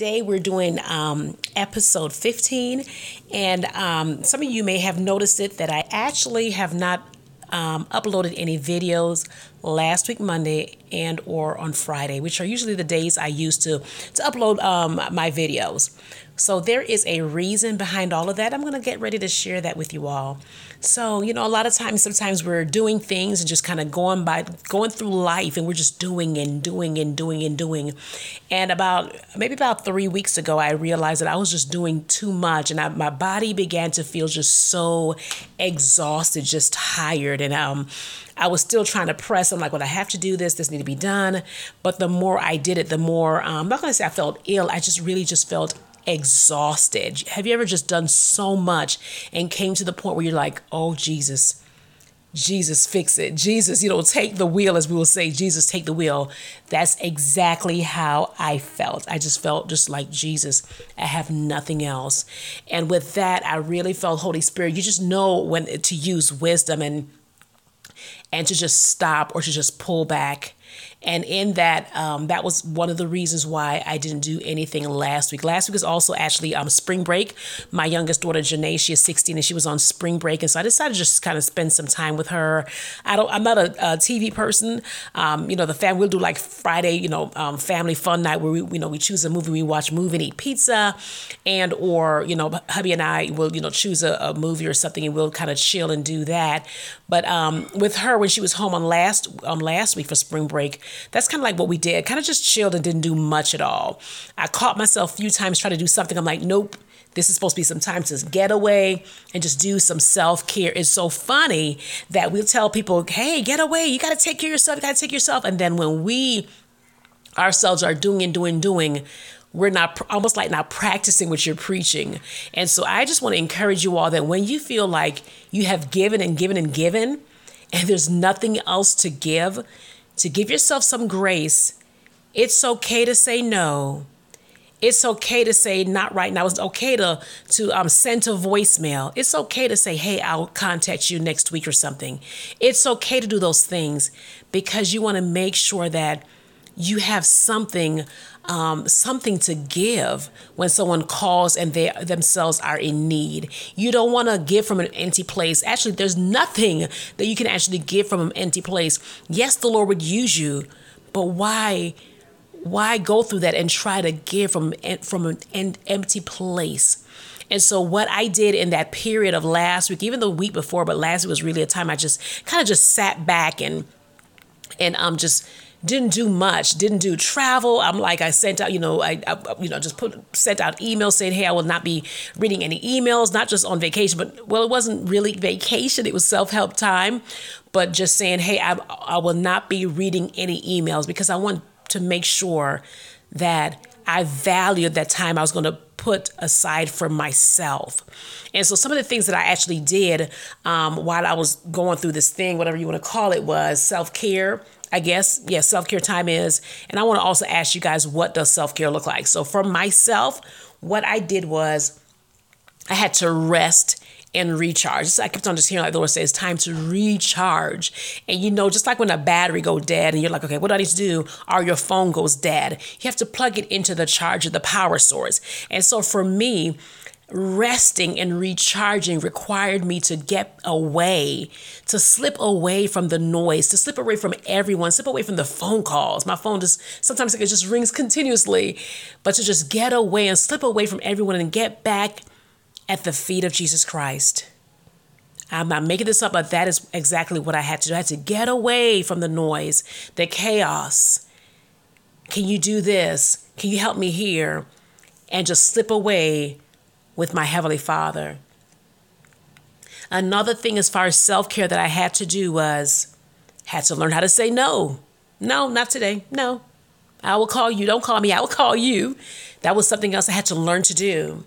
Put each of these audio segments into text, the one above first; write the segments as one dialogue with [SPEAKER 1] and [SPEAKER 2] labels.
[SPEAKER 1] Today we're doing um, episode 15, and um, some of you may have noticed it that I actually have not um, uploaded any videos last week Monday and or on Friday, which are usually the days I use to to upload um, my videos. So there is a reason behind all of that. I'm going to get ready to share that with you all. So, you know, a lot of times sometimes we're doing things and just kind of going by going through life and we're just doing and doing and doing and doing. And about maybe about 3 weeks ago I realized that I was just doing too much and I, my body began to feel just so exhausted, just tired and um I was still trying to press. I'm like, well, I have to do this. This need to be done. But the more I did it, the more um, I'm not going to say I felt ill. I just really just felt exhausted. Have you ever just done so much and came to the point where you're like, oh, Jesus, Jesus, fix it. Jesus, you know, take the wheel, as we will say, Jesus, take the wheel. That's exactly how I felt. I just felt just like Jesus, I have nothing else. And with that, I really felt Holy Spirit. You just know when to use wisdom and and to just stop or to just pull back and in that, um, that was one of the reasons why I didn't do anything last week. Last week was also actually um, spring break. My youngest daughter, Janae, she is 16 and she was on spring break. And so I decided to just kind of spend some time with her. I don't, I'm not a, a TV person. Um, you know, the family, we'll do like Friday, you know, um, family fun night where we, you know, we choose a movie, we watch movie and eat pizza and, or, you know, hubby and I will, you know, choose a, a movie or something and we'll kind of chill and do that. But um, with her, when she was home on last, um, last week for spring break, that's kind of like what we did. Kind of just chilled and didn't do much at all. I caught myself a few times trying to do something. I'm like, nope. This is supposed to be some time to get away and just do some self care. It's so funny that we'll tell people, hey, get away. You got to take care of yourself. You got to take yourself. And then when we ourselves are doing and doing, doing, we're not almost like not practicing what you're preaching. And so I just want to encourage you all that when you feel like you have given and given and given, and there's nothing else to give, to give yourself some grace. It's okay to say no. It's okay to say not right now. It's okay to to um, send a voicemail. It's okay to say, "Hey, I'll contact you next week or something." It's okay to do those things because you want to make sure that you have something um, something to give when someone calls and they themselves are in need. You don't want to give from an empty place. Actually, there's nothing that you can actually give from an empty place. Yes, the Lord would use you, but why? Why go through that and try to give from from an empty place? And so what I did in that period of last week, even the week before, but last week was really a time I just kind of just sat back and and um just didn't do much didn't do travel i'm like i sent out you know I, I, you know just put sent out emails saying hey i will not be reading any emails not just on vacation but well it wasn't really vacation it was self-help time but just saying hey i, I will not be reading any emails because i want to make sure that i valued that time i was going to put aside for myself. And so some of the things that I actually did um, while I was going through this thing, whatever you want to call it, was self care. I guess, yeah, self care time is. And I want to also ask you guys, what does self care look like? So for myself, what I did was I had to rest and recharge. So I kept on just hearing like the Lord say, it's time to recharge. And you know, just like when a battery go dead and you're like, okay, what do I need to do? Or your phone goes dead. You have to plug it into the charger, the power source. And so for me, resting and recharging required me to get away, to slip away from the noise, to slip away from everyone, slip away from the phone calls. My phone just sometimes it just rings continuously, but to just get away and slip away from everyone and get back at the feet of Jesus Christ. I'm not making this up, but that is exactly what I had to do. I had to get away from the noise, the chaos. Can you do this? Can you help me here? And just slip away with my Heavenly Father. Another thing as far as self-care that I had to do was had to learn how to say no. No, not today. No. I will call you. Don't call me. I will call you. That was something else I had to learn to do.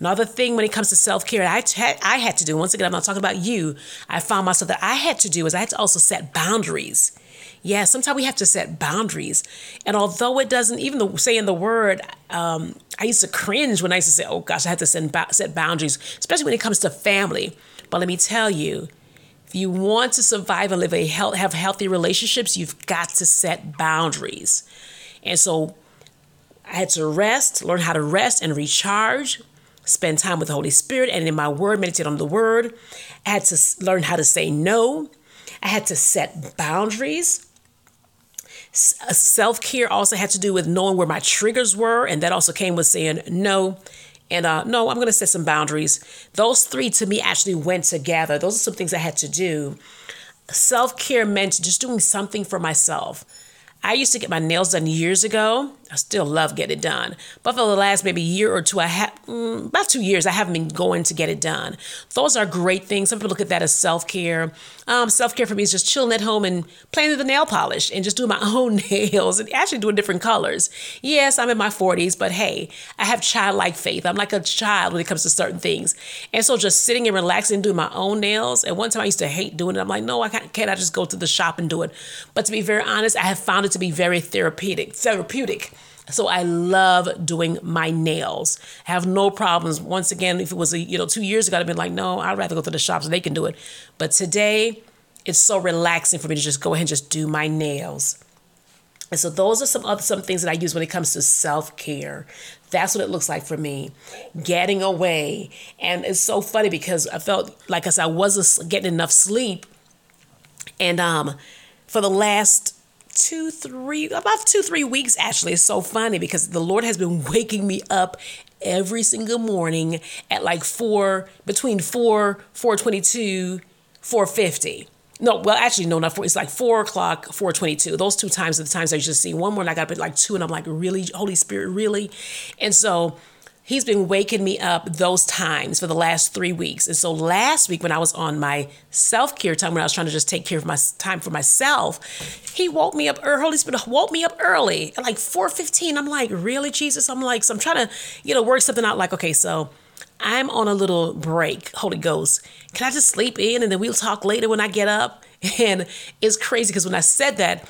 [SPEAKER 1] Another thing when it comes to self care, I, had, I had to do, once again, I'm not talking about you. I found myself that I had to do is I had to also set boundaries. Yeah, sometimes we have to set boundaries. And although it doesn't, even the, saying the word, um, I used to cringe when I used to say, oh gosh, I have to set, set boundaries, especially when it comes to family. But let me tell you, if you want to survive and live a health, have healthy relationships, you've got to set boundaries. And so I had to rest, learn how to rest and recharge, spend time with the Holy Spirit and in my word, meditate on the word. I had to learn how to say no. I had to set boundaries. Uh, Self care also had to do with knowing where my triggers were, and that also came with saying no. And uh, no, I'm going to set some boundaries. Those three to me actually went together. Those are some things I had to do. Self care meant just doing something for myself I used to get my nails done years ago. I still love get it done. But for the last maybe year or two, I have mm, about two years, I haven't been going to get it done. Those are great things. Some people look at that as self care. Um, self care for me is just chilling at home and playing with the nail polish and just doing my own nails and actually doing different colors. Yes, I'm in my 40s, but hey, I have childlike faith. I'm like a child when it comes to certain things. And so just sitting and relaxing and doing my own nails. And one time I used to hate doing it. I'm like, no, I can't, can't I just go to the shop and do it? But to be very honest, I have found it to be very therapeutic. Therapeutic. So I love doing my nails. I have no problems. Once again, if it was a, you know two years ago, I'd been like, no, I'd rather go to the shop so they can do it. But today, it's so relaxing for me to just go ahead and just do my nails. And so those are some other some things that I use when it comes to self-care. That's what it looks like for me. Getting away. And it's so funny because I felt like as I wasn't getting enough sleep. And um for the last two, three, about two, three weeks actually. It's so funny because the Lord has been waking me up every single morning at like four, between four, 422, 450. No, well, actually, no, not four. It's like four o'clock, four twenty-two. Those two times are the times I usually see. One morning I got up at like two, and I'm like, really, Holy Spirit, really? And so He's been waking me up those times for the last three weeks. And so last week, when I was on my self care time, when I was trying to just take care of my time for myself, he woke me up. early. Holy Spirit woke me up early at like 4:15. I'm like, really, Jesus? I'm like, so I'm trying to, you know, work something out. Like, okay, so I'm on a little break. Holy Ghost, can I just sleep in and then we'll talk later when I get up? And it's crazy because when I said that,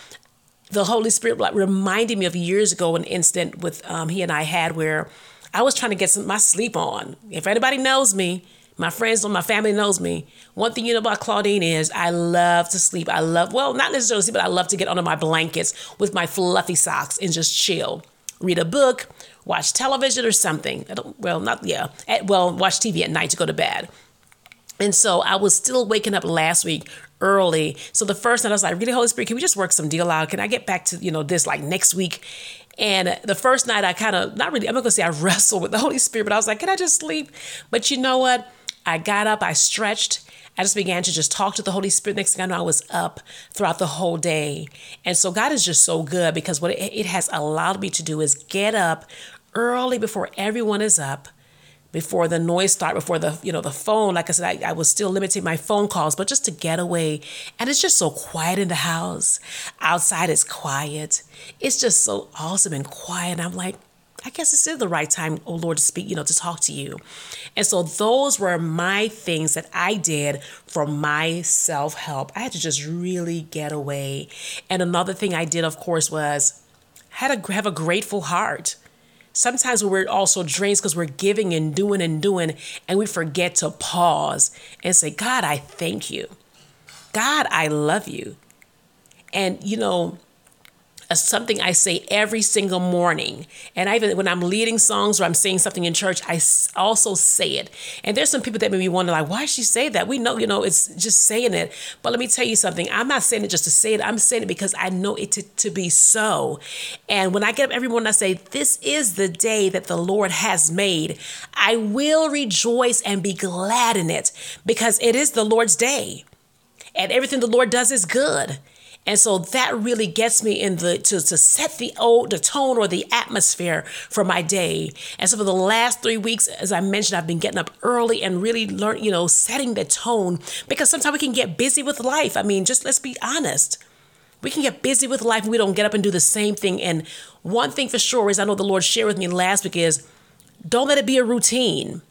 [SPEAKER 1] the Holy Spirit like reminded me of years ago an instant with um, he and I had where I was trying to get some my sleep on. If anybody knows me, my friends or my family knows me. One thing you know about Claudine is I love to sleep. I love, well, not necessarily sleep, but I love to get under my blankets with my fluffy socks and just chill. Read a book, watch television or something. Well, not, yeah. At, well, watch TV at night to go to bed. And so I was still waking up last week early. So the first night I was like, really, Holy Spirit, can we just work some deal out? Can I get back to, you know, this like next week? And the first night I kind of, not really, I'm not gonna say I wrestled with the Holy Spirit, but I was like, can I just sleep? But you know what? I got up, I stretched, I just began to just talk to the Holy Spirit. Next thing I know, I was up throughout the whole day. And so God is just so good because what it has allowed me to do is get up early before everyone is up before the noise start, before the you know the phone. Like I said, I, I was still limiting my phone calls, but just to get away. And it's just so quiet in the house. Outside is quiet. It's just so awesome and quiet. I'm like, I guess this is the right time, oh Lord, to speak, you know, to talk to you. And so those were my things that I did for my self help. I had to just really get away. And another thing I did, of course, was had to have a grateful heart. Sometimes we're also drained because we're giving and doing and doing, and we forget to pause and say, God, I thank you. God, I love you. And, you know, something I say every single morning. And I even when I'm leading songs or I'm saying something in church, I also say it. And there's some people that maybe wonder, like, why she say that? We know, you know, it's just saying it. But let me tell you something. I'm not saying it just to say it. I'm saying it because I know it to, to be so. And when I get up every morning, I say, This is the day that the Lord has made. I will rejoice and be glad in it because it is the Lord's day. And everything the Lord does is good. And so that really gets me in the to, to set the old the tone or the atmosphere for my day. And so for the last three weeks, as I mentioned, I've been getting up early and really learn, you know, setting the tone because sometimes we can get busy with life. I mean, just let's be honest. We can get busy with life and we don't get up and do the same thing. And one thing for sure is I know the Lord shared with me last week is don't let it be a routine.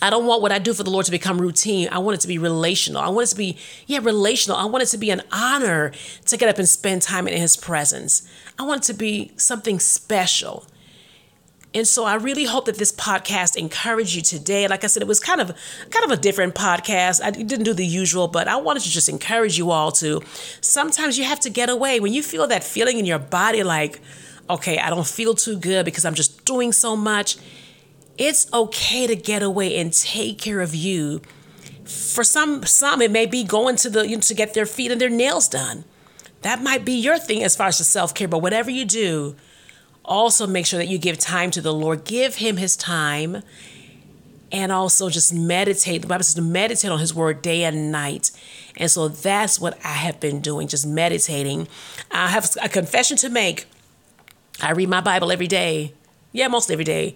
[SPEAKER 1] I don't want what I do for the Lord to become routine. I want it to be relational. I want it to be, yeah, relational. I want it to be an honor to get up and spend time in His presence. I want it to be something special. And so I really hope that this podcast encouraged you today. Like I said, it was kind of kind of a different podcast. I didn't do the usual, but I wanted to just encourage you all to sometimes you have to get away when you feel that feeling in your body like okay, I don't feel too good because I'm just doing so much. It's okay to get away and take care of you. For some, some it may be going to the you know, to get their feet and their nails done. That might be your thing as far as self care. But whatever you do, also make sure that you give time to the Lord. Give Him His time, and also just meditate. The Bible says to meditate on His Word day and night. And so that's what I have been doing, just meditating. I have a confession to make. I read my Bible every day. Yeah, most every day.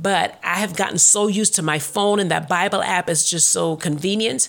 [SPEAKER 1] But I have gotten so used to my phone and that Bible app is just so convenient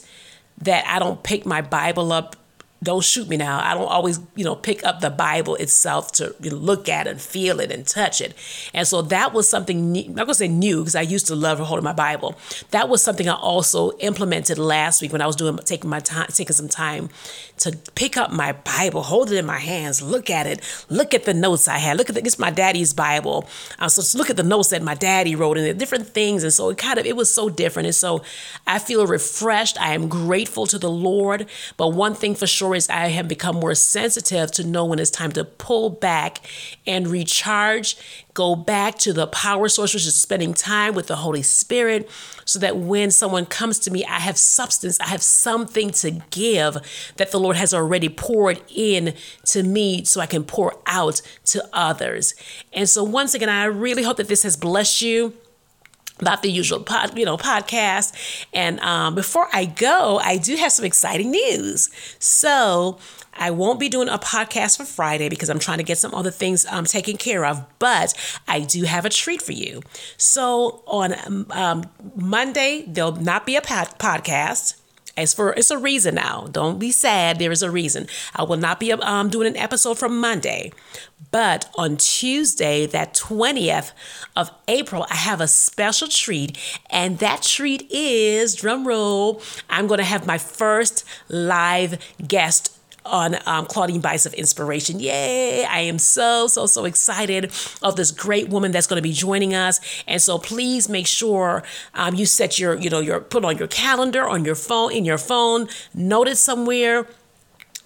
[SPEAKER 1] that I don't pick my Bible up don't shoot me now. I don't always, you know, pick up the Bible itself to look at and feel it and touch it. And so that was something, new, I'm not going to say new because I used to love holding my Bible. That was something I also implemented last week when I was doing, taking my time, taking some time to pick up my Bible, hold it in my hands, look at it, look at the notes I had. Look at the, it's my daddy's Bible. Uh, so look at the notes that my daddy wrote and the different things. And so it kind of, it was so different. And so I feel refreshed. I am grateful to the Lord. But one thing for sure is I have become more sensitive to know when it's time to pull back and recharge, go back to the power source, which is spending time with the Holy Spirit, so that when someone comes to me, I have substance, I have something to give that the Lord has already poured in to me so I can pour out to others. And so, once again, I really hope that this has blessed you about the usual pod, you know, podcast. And um, before I go, I do have some exciting news. So I won't be doing a podcast for Friday because I'm trying to get some other things um, taken care of, but I do have a treat for you. So on um, Monday, there'll not be a pod- podcast. As for it's a reason now. Don't be sad. There is a reason. I will not be um, doing an episode from Monday, but on Tuesday, that 20th of April, I have a special treat, and that treat is drum roll. I'm going to have my first live guest on um, Claudine Bice of Inspiration. Yay! I am so, so, so excited of this great woman that's going to be joining us. And so please make sure um, you set your, you know, your put on your calendar, on your phone, in your phone, note it somewhere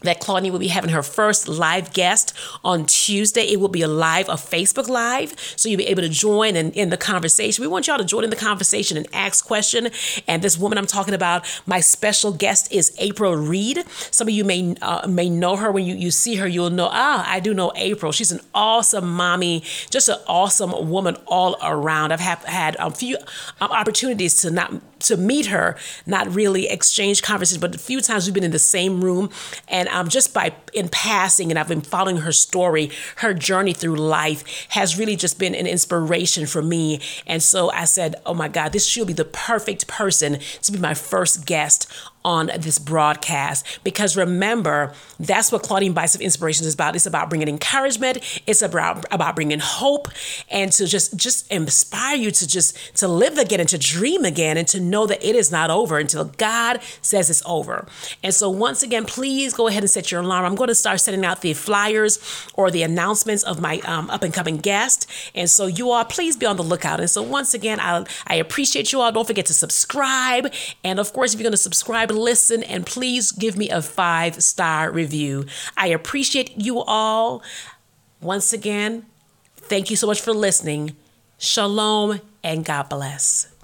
[SPEAKER 1] that Claudine will be having her first live guest on Tuesday. It will be a live, a Facebook live, so you'll be able to join in, in the conversation. We want y'all to join in the conversation and ask question. And this woman I'm talking about, my special guest is April Reed. Some of you may uh, may know her. When you, you see her, you'll know, ah, I do know April. She's an awesome mommy, just an awesome woman all around. I've have, had a few um, opportunities to not to meet her, not really exchange conversations, but a few times we've been in the same room and um, just by in passing, and I've been following her story, her journey through life has really just been an inspiration for me. And so I said, oh my God, this she'll be the perfect person to be my first guest on this broadcast. Because remember, that's what Claudine Bice of Inspiration is about. It's about bringing encouragement. It's about about bringing hope and to just just inspire you to just to live again and to dream again and to know that it is not over until God says it's over. And so once again, please go ahead and set your alarm. I'm going to start sending out the flyers or the announcements of my um, up and coming guest. And so you all, please be on the lookout. And so once again, I I appreciate you all. Don't forget to subscribe. And of course, if you're going to subscribe listen, and please give me a five star review. I appreciate you all. Once again, thank you so much for listening. Shalom and God bless.